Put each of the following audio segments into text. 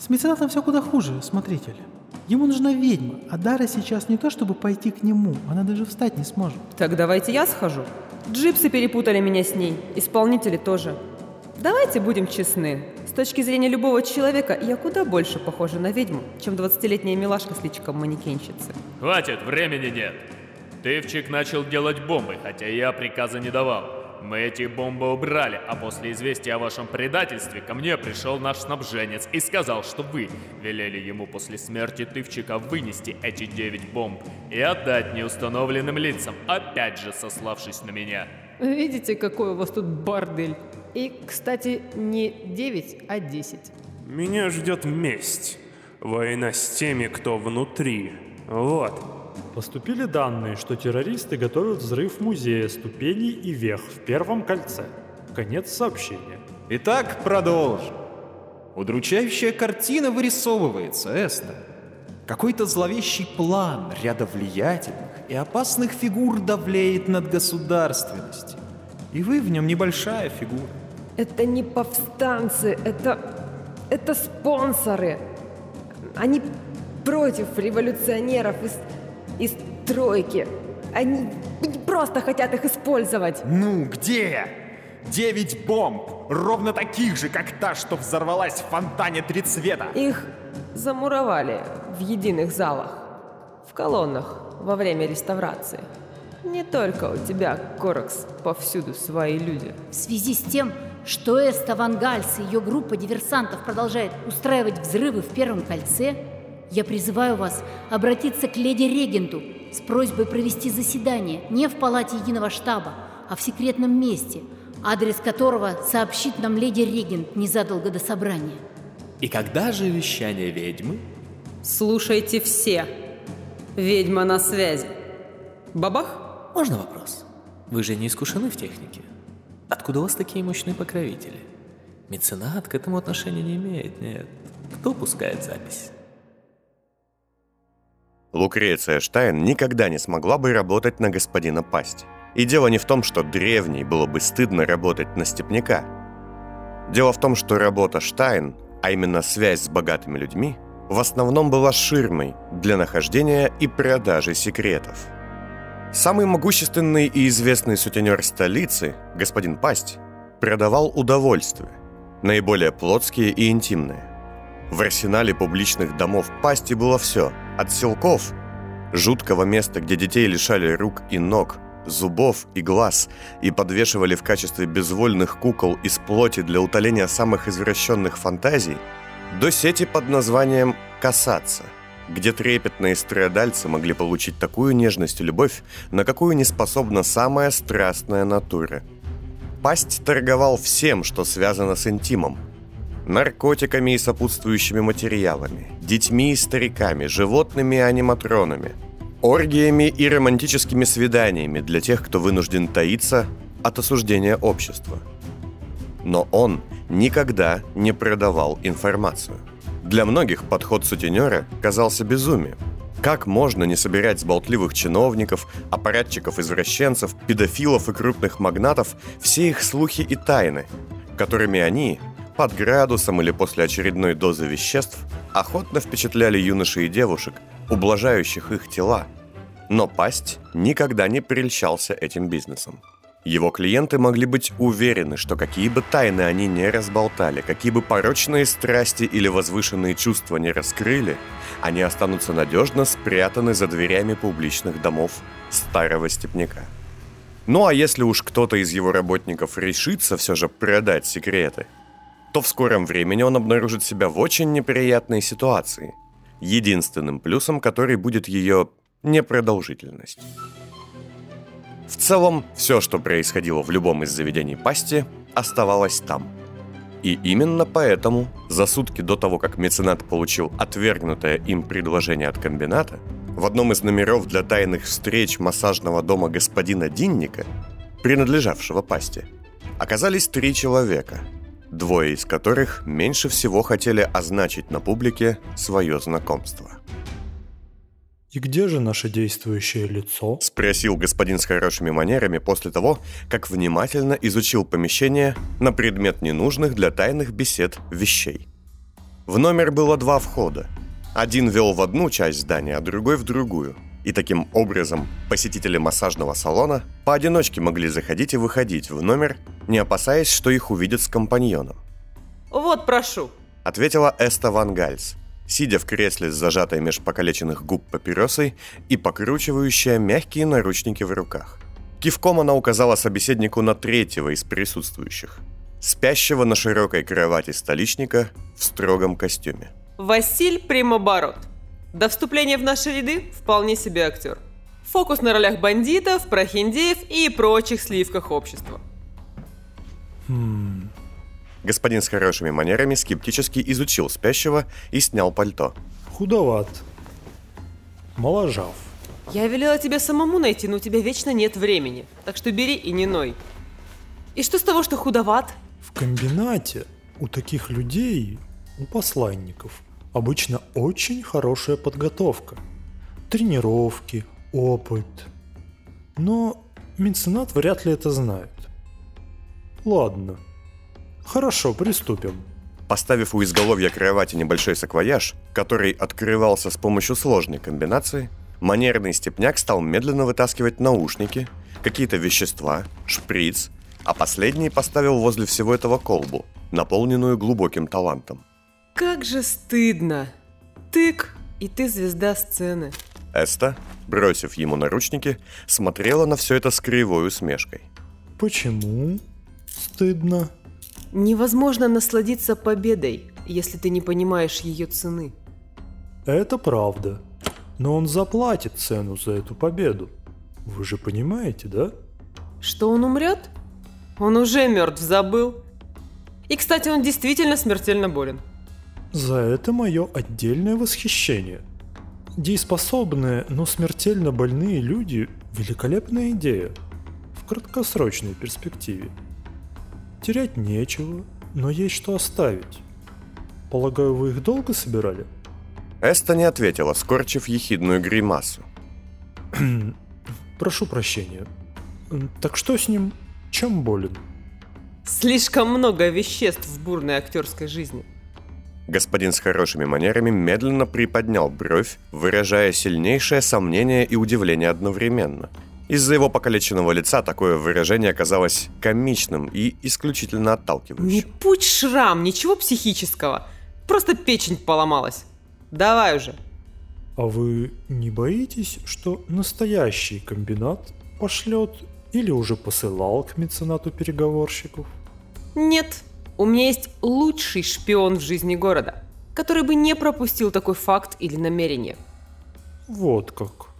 С меценатом все куда хуже, смотритель. Ему нужна ведьма, а Дара сейчас не то, чтобы пойти к нему, она даже встать не сможет. Так давайте я схожу. Джипсы перепутали меня с ней, исполнители тоже. Давайте будем честны. С точки зрения любого человека, я куда больше похожа на ведьму, чем 20-летняя милашка с личиком манекенщицы. Хватит, времени нет. Тывчик начал делать бомбы, хотя я приказа не давал. Мы эти бомбы убрали, а после известия о вашем предательстве ко мне пришел наш снабженец и сказал, что вы велели ему после смерти Тывчика вынести эти девять бомб и отдать неустановленным лицам, опять же сославшись на меня. Видите, какой у вас тут бордель? И, кстати, не 9, а 10. Меня ждет месть. Война с теми, кто внутри. Вот. Поступили данные, что террористы готовят взрыв музея ступеней и вех в первом кольце. Конец сообщения. Итак, продолжим. Удручающая картина вырисовывается, Эста. Какой-то зловещий план ряда влиятельных и опасных фигур давлеет над государственностью. И вы в нем небольшая фигура. Это не повстанцы, это... это спонсоры. Они против революционеров из из тройки. Они просто хотят их использовать. Ну, где? Девять бомб, ровно таких же, как та, что взорвалась в фонтане три цвета. Их замуровали в единых залах, в колоннах во время реставрации. Не только у тебя, Коракс, повсюду свои люди. В связи с тем, что Эста Вангальс и ее группа диверсантов продолжает устраивать взрывы в Первом кольце, я призываю вас обратиться к леди-регенту с просьбой провести заседание не в палате единого штаба, а в секретном месте, адрес которого сообщит нам леди-регент незадолго до собрания. И когда же вещание ведьмы? Слушайте все. Ведьма на связи. Бабах? Можно вопрос? Вы же не искушены в технике. Откуда у вас такие мощные покровители? Меценат к этому отношения не имеет, нет. Кто пускает запись? Лукреция Штайн никогда не смогла бы работать на господина Пасть. И дело не в том, что древней было бы стыдно работать на степняка. Дело в том, что работа Штайн, а именно связь с богатыми людьми, в основном была ширмой для нахождения и продажи секретов. Самый могущественный и известный сутенер столицы, господин Пасть, продавал удовольствие, наиболее плотские и интимные. В арсенале публичных домов Пасти было все – от селков, жуткого места, где детей лишали рук и ног, зубов и глаз и подвешивали в качестве безвольных кукол из плоти для утоления самых извращенных фантазий, до сети под названием «Касаться», где трепетные страдальцы могли получить такую нежность и любовь, на какую не способна самая страстная натура. Пасть торговал всем, что связано с интимом – наркотиками и сопутствующими материалами, детьми и стариками, животными и аниматронами, оргиями и романтическими свиданиями для тех, кто вынужден таиться от осуждения общества. Но он никогда не продавал информацию. Для многих подход сутенера казался безумием. Как можно не собирать с болтливых чиновников, аппаратчиков-извращенцев, педофилов и крупных магнатов все их слухи и тайны, которыми они под градусом или после очередной дозы веществ охотно впечатляли юношей и девушек, ублажающих их тела. Но пасть никогда не прельщался этим бизнесом. Его клиенты могли быть уверены, что какие бы тайны они не разболтали, какие бы порочные страсти или возвышенные чувства не раскрыли, они останутся надежно спрятаны за дверями публичных домов старого степняка. Ну а если уж кто-то из его работников решится все же продать секреты – то в скором времени он обнаружит себя в очень неприятной ситуации, единственным плюсом которой будет ее непродолжительность. В целом, все, что происходило в любом из заведений пасти, оставалось там. И именно поэтому, за сутки до того, как меценат получил отвергнутое им предложение от комбината, в одном из номеров для тайных встреч массажного дома господина Динника, принадлежавшего пасти, оказались три человека – двое из которых меньше всего хотели означить на публике свое знакомство. «И где же наше действующее лицо?» – спросил господин с хорошими манерами после того, как внимательно изучил помещение на предмет ненужных для тайных бесед вещей. В номер было два входа. Один вел в одну часть здания, а другой в другую. И таким образом посетители массажного салона поодиночке могли заходить и выходить в номер, не опасаясь, что их увидят с компаньоном. Вот, прошу. Ответила Эста Ван Гальс, сидя в кресле с зажатой меж покалеченных губ папиросой и покручивающая мягкие наручники в руках. Кивком она указала собеседнику на третьего из присутствующих, спящего на широкой кровати столичника в строгом костюме. Василь Примоборот. До вступления в наши ряды вполне себе актер. Фокус на ролях бандитов, прохиндеев и прочих сливках общества. Господин с хорошими манерами скептически изучил спящего и снял пальто. Худоват. Моложав. Я велела тебе самому найти, но у тебя вечно нет времени. Так что бери и не ной. И что с того, что худоват? В комбинате у таких людей, у посланников, обычно очень хорошая подготовка. Тренировки, опыт. Но меценат вряд ли это знает. Ладно. Хорошо, приступим. Поставив у изголовья кровати небольшой саквояж, который открывался с помощью сложной комбинации, манерный степняк стал медленно вытаскивать наушники, какие-то вещества, шприц, а последний поставил возле всего этого колбу, наполненную глубоким талантом. Как же стыдно. Тык, и ты звезда сцены. Эста, бросив ему наручники, смотрела на все это с кривой усмешкой. Почему? Стыдно. Невозможно насладиться победой, если ты не понимаешь ее цены. Это правда. Но он заплатит цену за эту победу. Вы же понимаете, да? Что он умрет? Он уже мертв, забыл. И, кстати, он действительно смертельно болен. За это мое отдельное восхищение. Дееспособные, но смертельно больные люди – великолепная идея. В краткосрочной перспективе. Терять нечего, но есть что оставить. Полагаю, вы их долго собирали? Эста не ответила, скорчив ехидную гримасу. Прошу прощения. Так что с ним? Чем болен? Слишком много веществ в бурной актерской жизни. Господин с хорошими манерами медленно приподнял бровь, выражая сильнейшее сомнение и удивление одновременно. Из-за его покалеченного лица такое выражение казалось комичным и исключительно Не отталкивающим. путь шрам, ничего психического. Просто печень поломалась. Давай уже. А вы не боитесь, что настоящий комбинат пошлет или уже посылал к меценату переговорщиков? Нет, у меня есть лучший шпион в жизни города, который бы не пропустил такой факт или намерение. Вот как.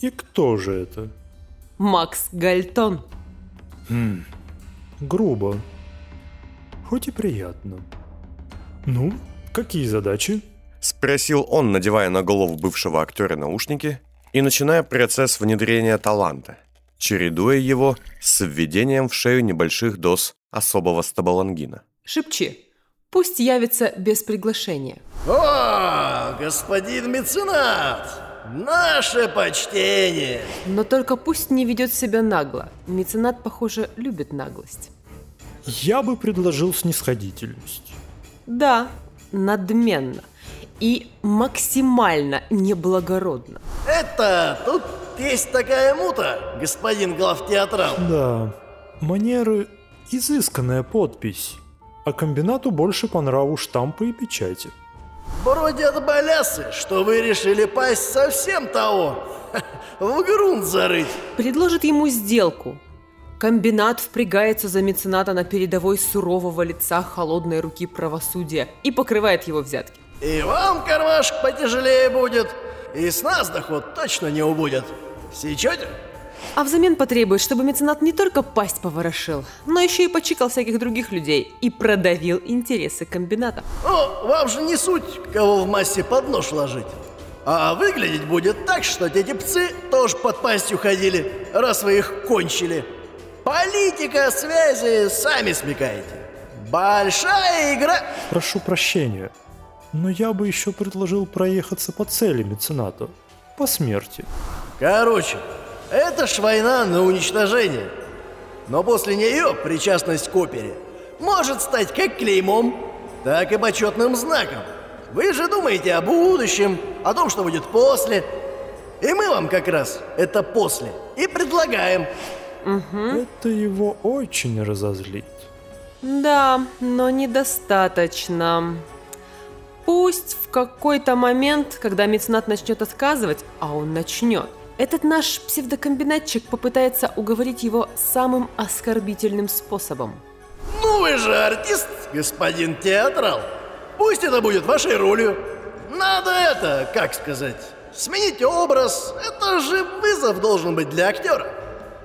И кто же это? Макс Гальтон. Грубо. Хоть и приятно. Ну, какие задачи? Спросил он, надевая на голову бывшего актера наушники и начиная процесс внедрения таланта, чередуя его с введением в шею небольших доз особого стабалангина. Шепчи. Пусть явится без приглашения. О, господин меценат! Наше почтение! Но только пусть не ведет себя нагло. Меценат, похоже, любит наглость. Я бы предложил снисходительность. Да, надменно. И максимально неблагородно. Это тут есть такая мута, господин главтеатрал. Да, манеры – изысканная подпись, а комбинату больше по нраву штампы и печати. Бродят балясы, что вы решили пасть совсем того. В грунт зарыть. Предложит ему сделку. Комбинат впрягается за мецената на передовой сурового лица холодной руки правосудия и покрывает его взятки. И вам кармашек потяжелее будет, и с нас доход точно не убудет. Сечете? А взамен потребует, чтобы меценат не только пасть поворошил, но еще и почикал всяких других людей и продавил интересы комбината. Ну, вам же не суть, кого в массе под нож ложить. А выглядеть будет так, что эти пцы тоже под пастью ходили, раз вы их кончили. Политика, связи, сами смекаете. Большая игра. Прошу прощения, но я бы еще предложил проехаться по цели мецената. По смерти. Короче, это ж война на уничтожение. Но после нее причастность к опере может стать как клеймом, так и почетным знаком. Вы же думаете о будущем, о том, что будет после. И мы вам как раз это после и предлагаем. Это его очень разозлит. Да, но недостаточно. Пусть в какой-то момент, когда меценат начнет отказывать, а он начнет, этот наш псевдокомбинатчик попытается уговорить его самым оскорбительным способом. Ну вы же артист, господин театрал. Пусть это будет вашей ролью. Надо это, как сказать, сменить образ. Это же вызов должен быть для актера.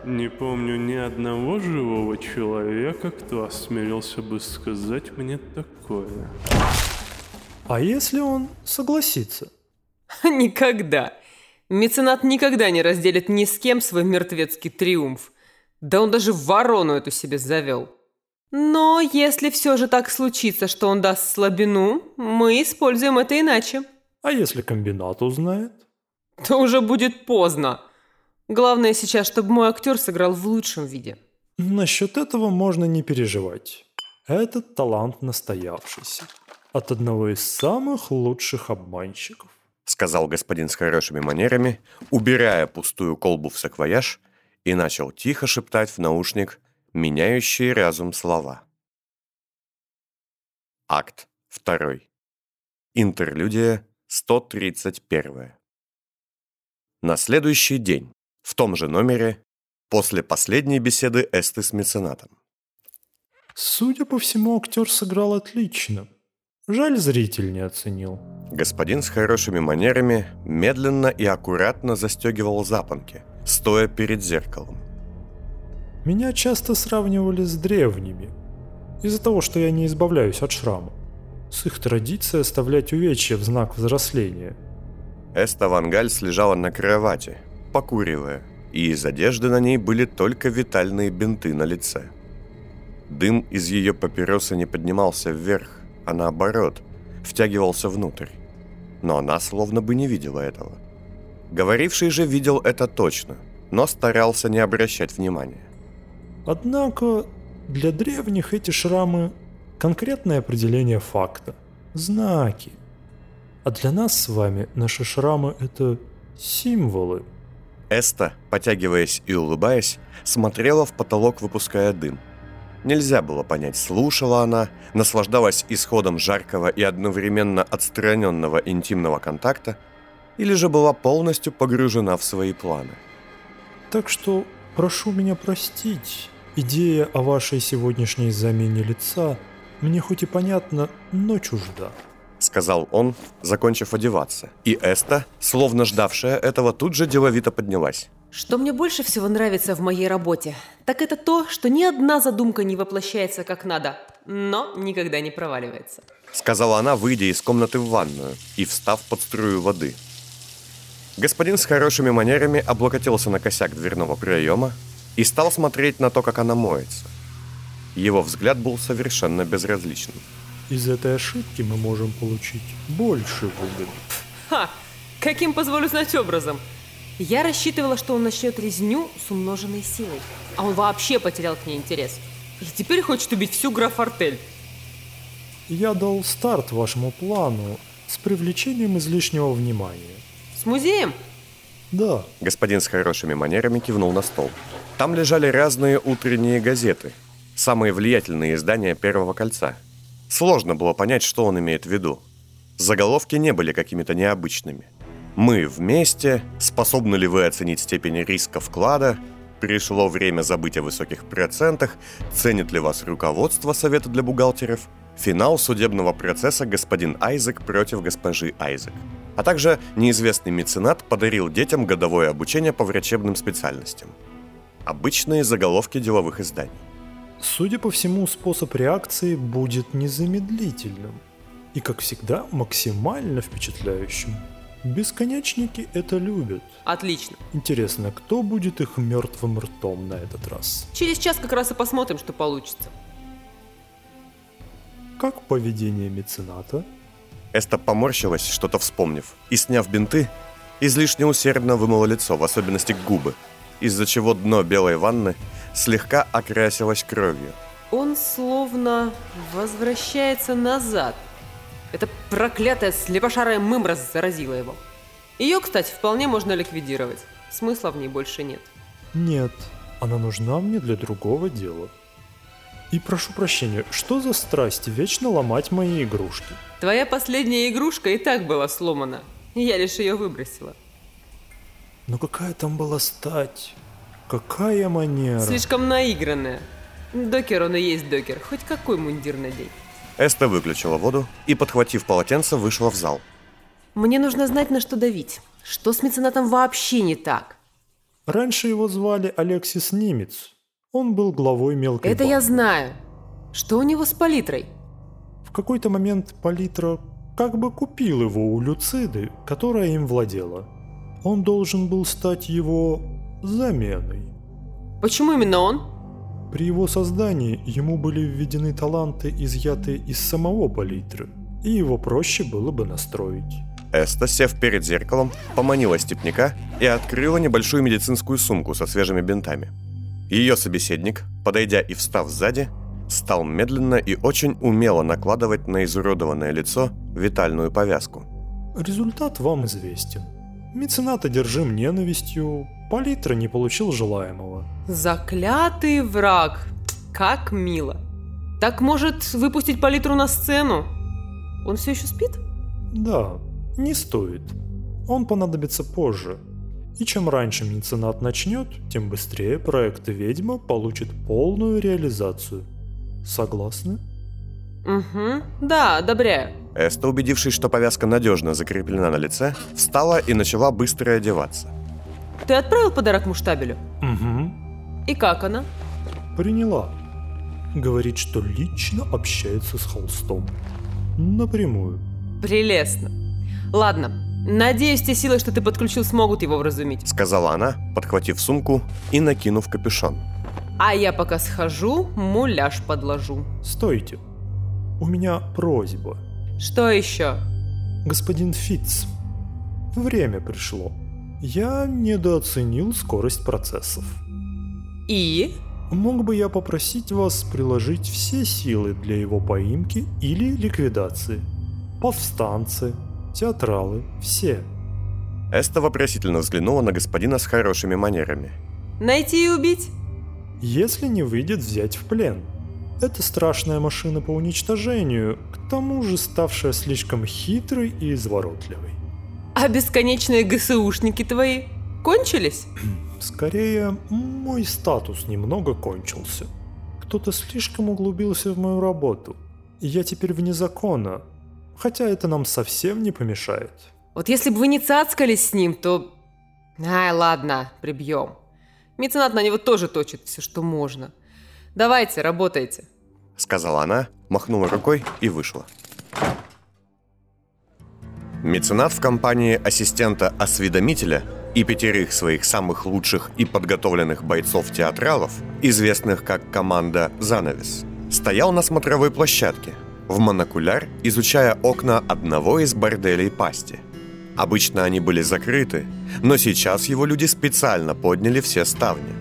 Не помню ни одного живого человека, кто осмелился бы сказать мне такое. А если он согласится? Никогда. Меценат никогда не разделит ни с кем свой мертвецкий триумф. Да он даже ворону эту себе завел. Но если все же так случится, что он даст слабину, мы используем это иначе. А если комбинат узнает? То уже будет поздно. Главное сейчас, чтобы мой актер сыграл в лучшем виде. Насчет этого можно не переживать. Этот талант настоявшийся. От одного из самых лучших обманщиков. Сказал господин с хорошими манерами, убирая пустую колбу в саквояж и начал тихо шептать в наушник меняющие разум слова. Акт 2. Интерлюдия 131. На следующий день, в том же номере, после последней беседы Эсты с меценатом. Судя по всему, актер сыграл отлично. Жаль, зритель не оценил. Господин с хорошими манерами медленно и аккуратно застегивал запонки, стоя перед зеркалом. Меня часто сравнивали с древними, из-за того, что я не избавляюсь от шрама. С их традицией оставлять увечья в знак взросления. Эста Вангальс лежала на кровати, покуривая, и из одежды на ней были только витальные бинты на лице. Дым из ее папироса не поднимался вверх, а наоборот, втягивался внутрь. Но она словно бы не видела этого. Говоривший же видел это точно, но старался не обращать внимания. Однако для древних эти шрамы – конкретное определение факта, знаки. А для нас с вами наши шрамы – это символы. Эста, потягиваясь и улыбаясь, смотрела в потолок, выпуская дым. Нельзя было понять, слушала она, наслаждалась исходом жаркого и одновременно отстраненного интимного контакта, или же была полностью погружена в свои планы. Так что прошу меня простить. Идея о вашей сегодняшней замене лица мне хоть и понятна, но чужда. Сказал он, закончив одеваться. И Эста, словно ждавшая этого, тут же деловито поднялась. Что мне больше всего нравится в моей работе, так это то, что ни одна задумка не воплощается как надо, но никогда не проваливается. Сказала она, выйдя из комнаты в ванную и встав под струю воды. Господин с хорошими манерами облокотился на косяк дверного проема и стал смотреть на то, как она моется. Его взгляд был совершенно безразличным. Из этой ошибки мы можем получить больше выгоды. Ха! Каким позволю знать образом? Я рассчитывала, что он начнет резню с умноженной силой. А он вообще потерял к ней интерес. И теперь хочет убить всю граф-артель. Я дал старт вашему плану с привлечением излишнего внимания. С музеем? Да. Господин с хорошими манерами кивнул на стол. Там лежали разные утренние газеты, самые влиятельные издания Первого кольца. Сложно было понять, что он имеет в виду. Заголовки не были какими-то необычными. «Мы вместе», «Способны ли вы оценить степень риска вклада», «Пришло время забыть о высоких процентах», «Ценит ли вас руководство Совета для бухгалтеров», «Финал судебного процесса господин Айзек против госпожи Айзек», а также неизвестный меценат подарил детям годовое обучение по врачебным специальностям. Обычные заголовки деловых изданий. Судя по всему, способ реакции будет незамедлительным и, как всегда, максимально впечатляющим. Бесконечники это любят. Отлично. Интересно, кто будет их мертвым ртом на этот раз? Через час как раз и посмотрим, что получится. Как поведение мецената? Эста поморщилась, что-то вспомнив, и, сняв бинты, излишне усердно вымыла лицо, в особенности губы, из-за чего дно белой ванны слегка окрасилось кровью. Он словно возвращается назад. Эта проклятая слепошарая мымра заразила его. Ее, кстати, вполне можно ликвидировать. Смысла в ней больше нет. Нет, она нужна мне для другого дела. И прошу прощения, что за страсть вечно ломать мои игрушки? Твоя последняя игрушка и так была сломана. Я лишь ее выбросила. Но какая там была стать? Какая манера? Слишком наигранная. Докер он и есть докер, хоть какой мундир надень. Эста выключила воду и, подхватив полотенце, вышла в зал. Мне нужно знать, на что давить. Что с меценатом вообще не так? Раньше его звали Алексис Немец. Он был главой мелкой Это банды. я знаю. Что у него с палитрой? В какой-то момент Палитра как бы купил его у Люциды, которая им владела. Он должен был стать его заменой. Почему именно он? При его создании ему были введены таланты, изъятые из самого Палитры, и его проще было бы настроить. Эста, сев перед зеркалом, поманила степняка и открыла небольшую медицинскую сумку со свежими бинтами. Ее собеседник, подойдя и встав сзади, стал медленно и очень умело накладывать на изуродованное лицо витальную повязку. Результат вам известен. Меценат одержим ненавистью, Палитра не получил желаемого. Заклятый враг. Как мило. Так может выпустить палитру на сцену? Он все еще спит? Да, не стоит. Он понадобится позже. И чем раньше меценат начнет, тем быстрее проект «Ведьма» получит полную реализацию. Согласны? Угу. Да, одобряю. Эста, убедившись, что повязка надежно закреплена на лице, встала и начала быстро одеваться. Ты отправил подарок Муштабелю? Угу. И как она? Приняла. Говорит, что лично общается с холстом. Напрямую. Прелестно. Ладно, надеюсь, те силы, что ты подключил, смогут его вразумить. Сказала она, подхватив сумку и накинув капюшон. А я пока схожу, муляж подложу. Стойте. У меня просьба. Что еще? Господин Фитц, время пришло. Я недооценил скорость процессов. И? Мог бы я попросить вас приложить все силы для его поимки или ликвидации? Повстанцы, театралы, все. Эста вопросительно взглянула на господина с хорошими манерами. Найти и убить? Если не выйдет, взять в плен. Это страшная машина по уничтожению, к тому же ставшая слишком хитрой и изворотливой. А бесконечные ГСУшники твои кончились? Скорее, мой статус немного кончился. Кто-то слишком углубился в мою работу. И я теперь вне закона, хотя это нам совсем не помешает. Вот если бы вы не цацкались с ним, то... Ай, ладно, прибьем. Меценат на него тоже точит все, что можно. Давайте, работайте. Сказала она, махнула рукой и вышла. Меценат в компании ассистента-осведомителя и пятерых своих самых лучших и подготовленных бойцов-театралов, известных как команда «Занавес», стоял на смотровой площадке, в монокуляр, изучая окна одного из борделей пасти. Обычно они были закрыты, но сейчас его люди специально подняли все ставни.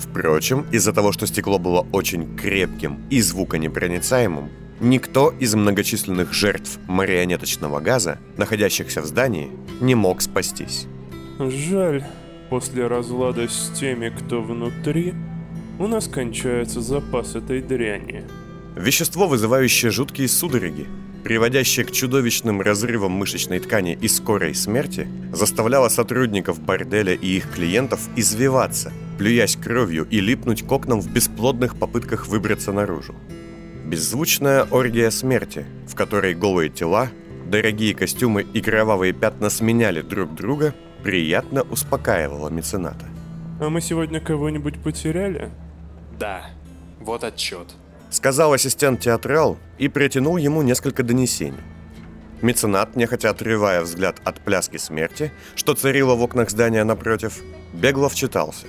Впрочем, из-за того, что стекло было очень крепким и звуконепроницаемым, никто из многочисленных жертв марионеточного газа, находящихся в здании, не мог спастись. Жаль, после разлада с теми, кто внутри, у нас кончается запас этой дряни. Вещество, вызывающее жуткие судороги, приводящее к чудовищным разрывам мышечной ткани и скорой смерти, заставляло сотрудников борделя и их клиентов извиваться, плюясь кровью и липнуть к окнам в бесплодных попытках выбраться наружу. Беззвучная оргия смерти, в которой голые тела, дорогие костюмы и кровавые пятна сменяли друг друга, приятно успокаивала мецената. А мы сегодня кого-нибудь потеряли? Да, вот отчет. Сказал ассистент-театрал и протянул ему несколько донесений. Меценат, нехотя отрывая взгляд от пляски смерти, что царило в окнах здания напротив, бегло вчитался.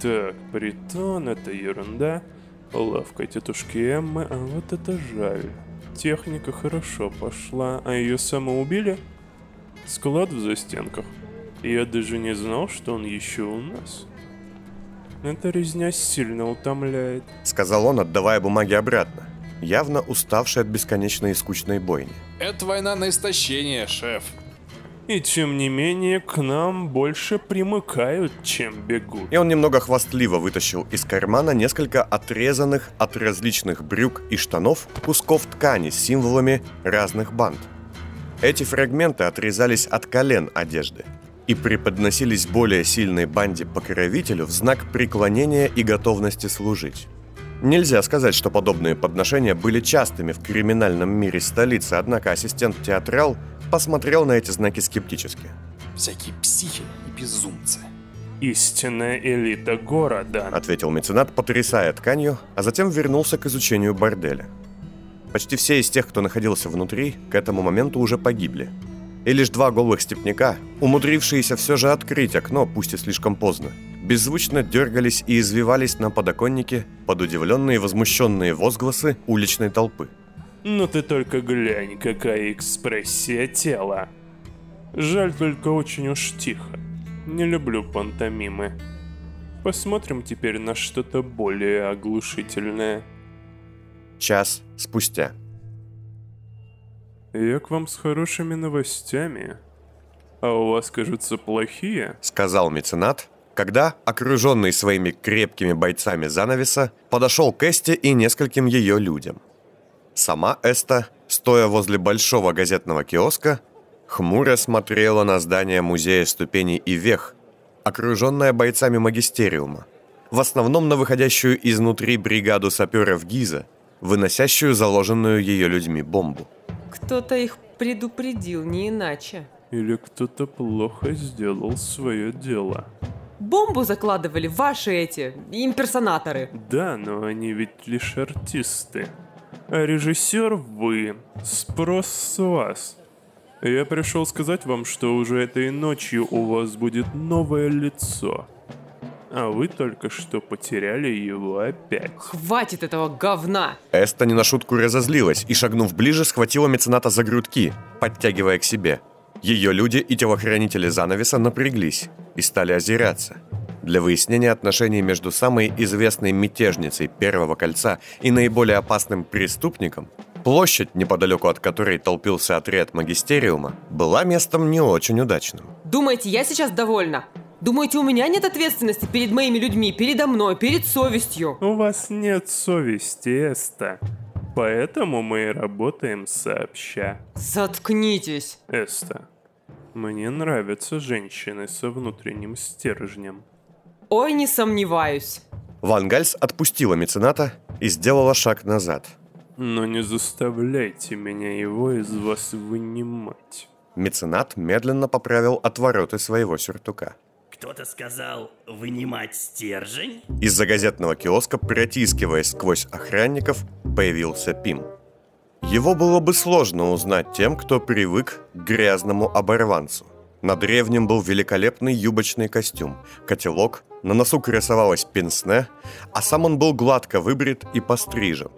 Так, притон — это ерунда. Лавка тетушки Эммы, а вот это жаль. Техника хорошо пошла, а ее самоубили? Склад в застенках. Я даже не знал, что он еще у нас. Эта резня сильно утомляет. Сказал он, отдавая бумаги обратно. явно уставший от бесконечной и скучной бойни. Это война на истощение, шеф. И тем не менее, к нам больше примыкают, чем бегут. И он немного хвастливо вытащил из кармана несколько отрезанных от различных брюк и штанов кусков ткани с символами разных банд. Эти фрагменты отрезались от колен одежды и преподносились более сильной банде покровителю в знак преклонения и готовности служить. Нельзя сказать, что подобные подношения были частыми в криминальном мире столицы, однако ассистент-театрал посмотрел на эти знаки скептически. Всякие психи и безумцы. Истинная элита города. Ответил меценат, потрясая тканью, а затем вернулся к изучению борделя. Почти все из тех, кто находился внутри, к этому моменту уже погибли. И лишь два голых степняка, умудрившиеся все же открыть окно, пусть и слишком поздно, беззвучно дергались и извивались на подоконнике под удивленные и возмущенные возгласы уличной толпы. Ну ты только глянь, какая экспрессия тела. Жаль только очень уж тихо. Не люблю пантомимы. Посмотрим теперь на что-то более оглушительное. Час спустя. Я к вам с хорошими новостями. А у вас, кажется, плохие? Сказал меценат, когда, окруженный своими крепкими бойцами занавеса, подошел к Эсте и нескольким ее людям. Сама Эста, стоя возле большого газетного киоска, хмуро смотрела на здание музея ступеней и вех, окруженная бойцами магистериума, в основном на выходящую изнутри бригаду саперов Гиза, выносящую заложенную ее людьми бомбу. Кто-то их предупредил, не иначе. Или кто-то плохо сделал свое дело. Бомбу закладывали ваши эти имперсонаторы. Да, но они ведь лишь артисты. А режиссер вы. Спрос с вас. Я пришел сказать вам, что уже этой ночью у вас будет новое лицо. А вы только что потеряли его опять. Хватит этого говна! Эста не на шутку разозлилась и, шагнув ближе, схватила мецената за грудки, подтягивая к себе. Ее люди и телохранители занавеса напряглись и стали озираться. Для выяснения отношений между самой известной мятежницей Первого Кольца и наиболее опасным преступником, площадь, неподалеку от которой толпился отряд Магистериума, была местом не очень удачным. Думаете, я сейчас довольна? Думаете, у меня нет ответственности перед моими людьми, передо мной, перед совестью? У вас нет совести, Эста. Поэтому мы и работаем сообща. Заткнитесь. Эста, мне нравятся женщины со внутренним стержнем. Ой, не сомневаюсь. Ван Гальс отпустила мецената и сделала шаг назад. Но не заставляйте меня его из вас вынимать. Меценат медленно поправил отвороты своего сюртука. Кто-то сказал вынимать стержень? Из-за газетного киоска, протискиваясь сквозь охранников, появился Пим. Его было бы сложно узнать тем, кто привык к грязному оборванцу. На древнем был великолепный юбочный костюм, котелок, на носу красовалась пенсне, а сам он был гладко выбрит и пострижен.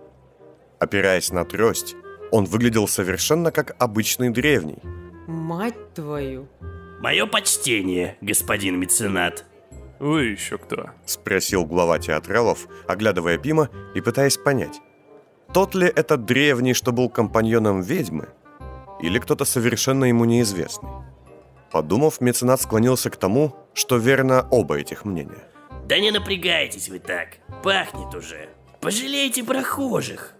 Опираясь на трость, он выглядел совершенно как обычный древний. Мать твою. Мое почтение, господин меценат. Вы еще кто? Спросил глава театралов, оглядывая Пима и пытаясь понять, тот ли этот древний, что был компаньоном ведьмы, или кто-то совершенно ему неизвестный. Подумав, меценат склонился к тому, что верно оба этих мнения. Да не напрягайтесь вы так, пахнет уже. Пожалейте прохожих.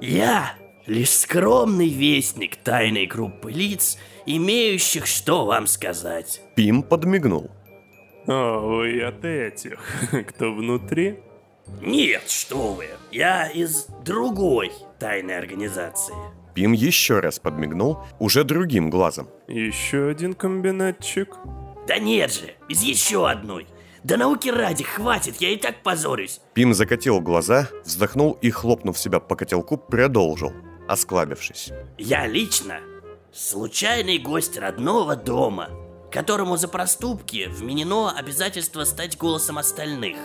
Я лишь скромный вестник тайной группы лиц, имеющих что вам сказать. Пим подмигнул. О, вы от этих, кто внутри? Нет, что вы, я из другой тайной организации. Пим еще раз подмигнул, уже другим глазом. Еще один комбинатчик? Да нет же, из еще одной. Да науки ради, хватит, я и так позорюсь. Пим закатил глаза, вздохнул и, хлопнув себя по котелку, продолжил, осклабившись. Я лично случайный гость родного дома, которому за проступки вменено обязательство стать голосом остальных.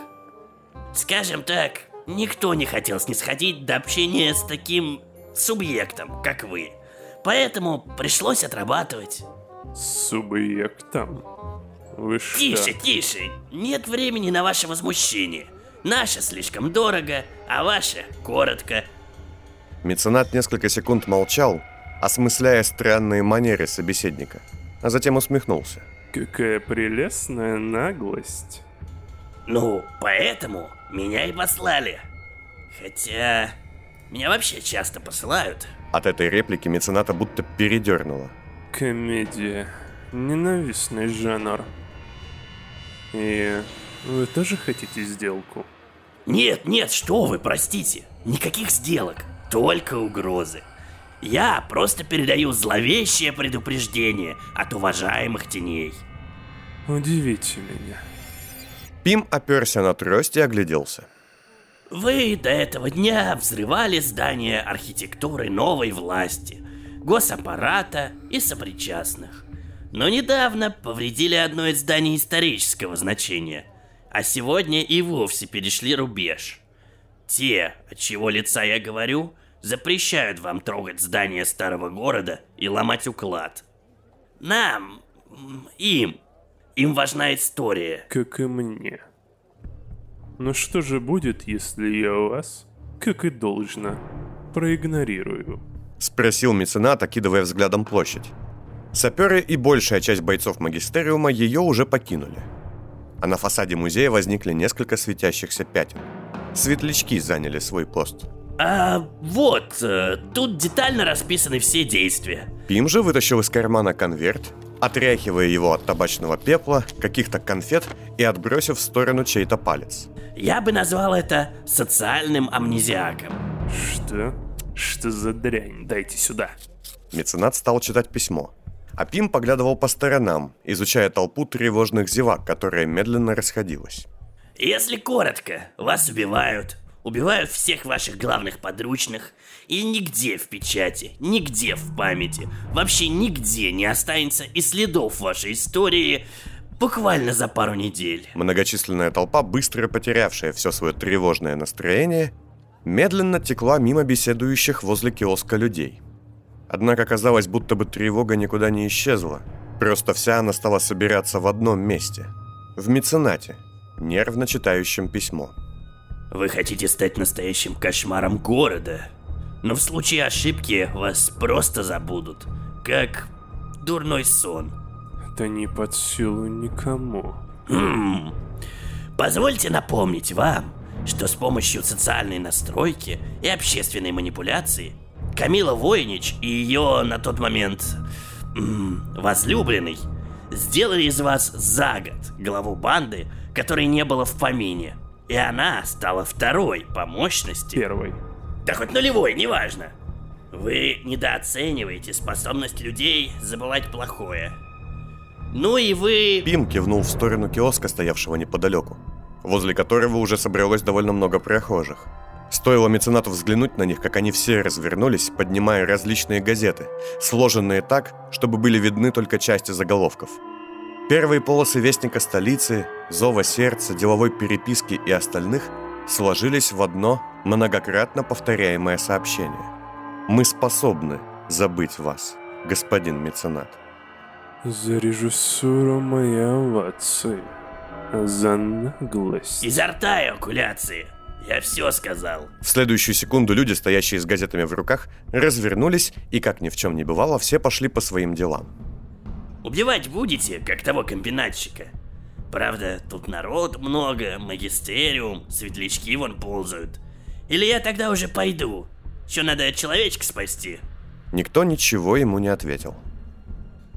Скажем так, никто не хотел снисходить до общения с таким субъектом, как вы. Поэтому пришлось отрабатывать. Субъектом? Вы что? Тише, тише. Нет времени на ваше возмущение. Наше слишком дорого, а ваше коротко. Меценат несколько секунд молчал, осмысляя странные манеры собеседника, а затем усмехнулся. Какая прелестная наглость. Ну, поэтому меня и послали. Хотя... Меня вообще часто посылают. От этой реплики мецената будто передернуло. Комедия. Ненавистный жанр. И вы тоже хотите сделку? Нет, нет, что вы, простите. Никаких сделок, только угрозы. Я просто передаю зловещее предупреждение от уважаемых теней. Удивите меня. Пим оперся на трость и огляделся. Вы до этого дня взрывали здание архитектуры новой власти, госаппарата и сопричастных. Но недавно повредили одно из зданий исторического значения, а сегодня и вовсе перешли рубеж. Те, от чего лица я говорю, запрещают вам трогать здание старого города и ломать уклад. Нам, им, им важна история. Как и мне. Но что же будет, если я вас, как и должно, проигнорирую? Спросил меценат, окидывая взглядом площадь. Саперы и большая часть бойцов магистериума ее уже покинули. А на фасаде музея возникли несколько светящихся пятен. Светлячки заняли свой пост. А вот, э, тут детально расписаны все действия. Пим же вытащил из кармана конверт, отряхивая его от табачного пепла, каких-то конфет и отбросив в сторону чей-то палец. Я бы назвал это социальным амнезиаком. Что? Что за дрянь? Дайте сюда. Меценат стал читать письмо. А Пим поглядывал по сторонам, изучая толпу тревожных зевак, которая медленно расходилась. Если коротко, вас убивают. Убивают всех ваших главных подручных. И нигде в печати, нигде в памяти, вообще нигде не останется и следов вашей истории буквально за пару недель. Многочисленная толпа, быстро потерявшая все свое тревожное настроение, медленно текла мимо беседующих возле киоска людей. Однако казалось, будто бы тревога никуда не исчезла. Просто вся она стала собираться в одном месте. В меценате, нервно читающем письмо. Вы хотите стать настоящим кошмаром города, но в случае ошибки вас просто забудут, как дурной сон. Это не под силу никому. Хм. Позвольте напомнить вам, что с помощью социальной настройки и общественной манипуляции Камила Воинич и ее на тот момент м, возлюбленный сделали из вас за год главу банды, которой не было в помине. И она стала второй по мощности. Первой. Да хоть нулевой, неважно. Вы недооцениваете способность людей забывать плохое. Ну и вы... Пим кивнул в сторону киоска, стоявшего неподалеку, возле которого уже собралось довольно много прохожих. Стоило меценату взглянуть на них, как они все развернулись, поднимая различные газеты, сложенные так, чтобы были видны только части заголовков. Первые полосы Вестника столицы, Зова сердца, деловой переписки и остальных сложились в одно многократно повторяемое сообщение. «Мы способны забыть вас, господин меценат». За режиссуру моя овации. За наглость. Изо рта эвакуляции. Я все сказал. В следующую секунду люди, стоящие с газетами в руках, развернулись и, как ни в чем не бывало, все пошли по своим делам. Убивать будете, как того комбинатчика? Правда, тут народ много, магистериум, светлячки вон ползают. Или я тогда уже пойду? Еще надо человечка спасти. Никто ничего ему не ответил.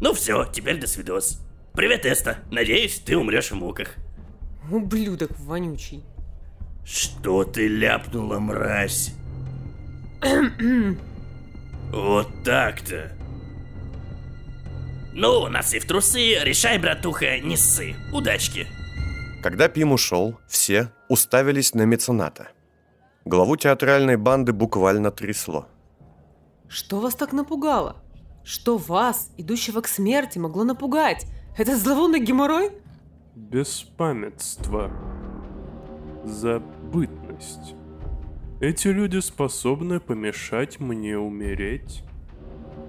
Ну все, теперь до свидос. Привет, Эста. Надеюсь, ты умрешь в муках. Ублюдок вонючий. Что ты ляпнула, мразь? вот так-то. Ну, носы в трусы, решай, братуха, не ссы. Удачки. Когда Пим ушел, все уставились на мецената. Главу театральной банды буквально трясло. Что вас так напугало? Что вас, идущего к смерти, могло напугать? Это зловонный геморрой? Беспамятство. Забытность. Эти люди способны помешать мне умереть.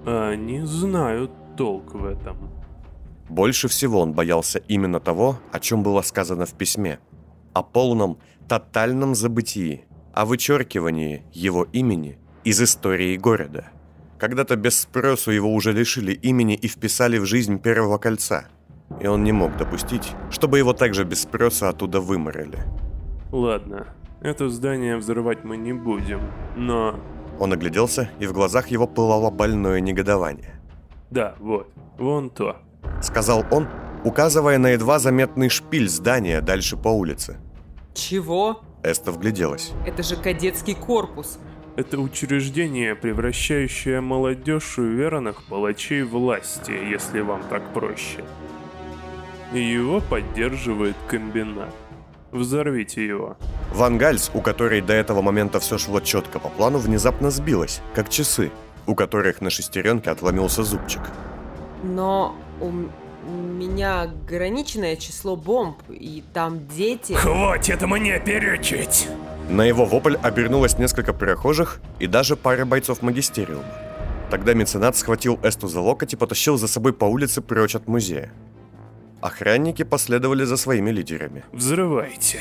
А они знают толк в этом. Больше всего он боялся именно того, о чем было сказано в письме. О полном, тотальном забытии, о вычеркивании его имени из истории города. Когда-то без спросу его уже лишили имени и вписали в жизнь Первого Кольца. И он не мог допустить, чтобы его также без спроса оттуда выморали. Ладно, это здание взрывать мы не будем, но... Он огляделся, и в глазах его пылало больное негодование. Да, вот, вон то. Сказал он, указывая на едва заметный шпиль здания дальше по улице. Чего? Эста вгляделась. Это же кадетский корпус. Это учреждение, превращающее молодежь у верных палачей власти, если вам так проще. И его поддерживает комбинат. Взорвите его. Ван Гальс, у которой до этого момента все шло четко по плану, внезапно сбилась, как часы, у которых на шестеренке отломился зубчик. Но у меня ограниченное число бомб, и там дети... Хватит мне перечить! На его вопль обернулось несколько прохожих и даже пара бойцов магистериума. Тогда меценат схватил Эсту за локоть и потащил за собой по улице прочь от музея. Охранники последовали за своими лидерами. Взрывайте.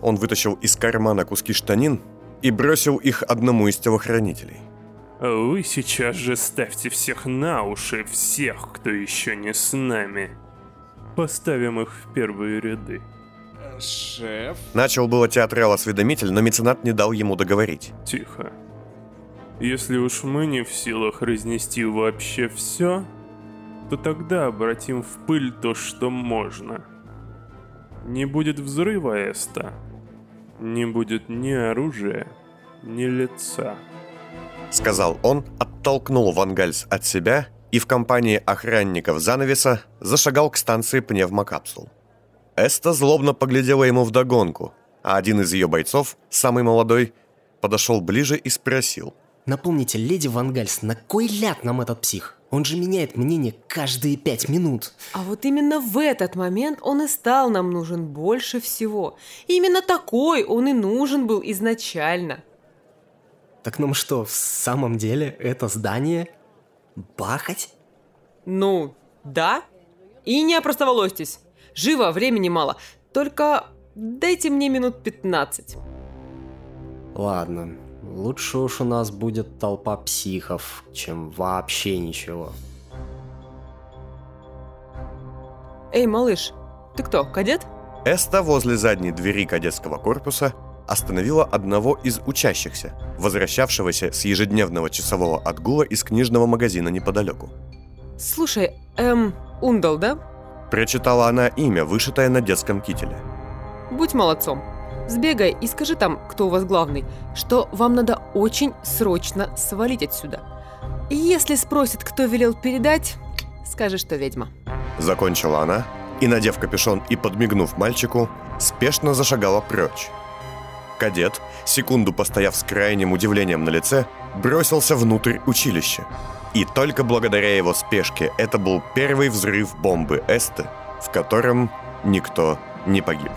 Он вытащил из кармана куски штанин и бросил их одному из телохранителей. А вы сейчас же ставьте всех на уши, всех, кто еще не с нами. Поставим их в первые ряды. Шеф? Начал было театрал-осведомитель, но меценат не дал ему договорить. Тихо. Если уж мы не в силах разнести вообще все, то тогда обратим в пыль то, что можно. Не будет взрыва, Эста. Не будет ни оружия, ни лица. Сказал он, оттолкнул Вангальс от себя и в компании охранников занавеса зашагал к станции пневмокапсул. Эста злобно поглядела ему вдогонку, а один из ее бойцов, самый молодой, подошел ближе и спросил. Напомните, леди Вангальс, на кой ляд нам этот псих? Он же меняет мнение каждые пять минут. А вот именно в этот момент он и стал нам нужен больше всего. И именно такой он и нужен был изначально. Так нам что, в самом деле это здание бахать? Ну, да. И не опростоволостись. Живо, времени мало. Только дайте мне минут 15. Ладно, лучше уж у нас будет толпа психов, чем вообще ничего. Эй, малыш, ты кто, кадет? Эста возле задней двери кадетского корпуса остановила одного из учащихся, возвращавшегося с ежедневного часового отгула из книжного магазина неподалеку. Слушай, эм, Ундал, да? Прочитала она имя, вышитое на детском кителе. Будь молодцом. Сбегай и скажи там, кто у вас главный, что вам надо очень срочно свалить отсюда. И если спросят, кто велел передать, скажи, что ведьма. Закончила она и, надев капюшон и подмигнув мальчику, спешно зашагала прочь. Кадет, секунду постояв с крайним удивлением на лице, бросился внутрь училища. И только благодаря его спешке это был первый взрыв бомбы Эсты, в котором никто не погиб.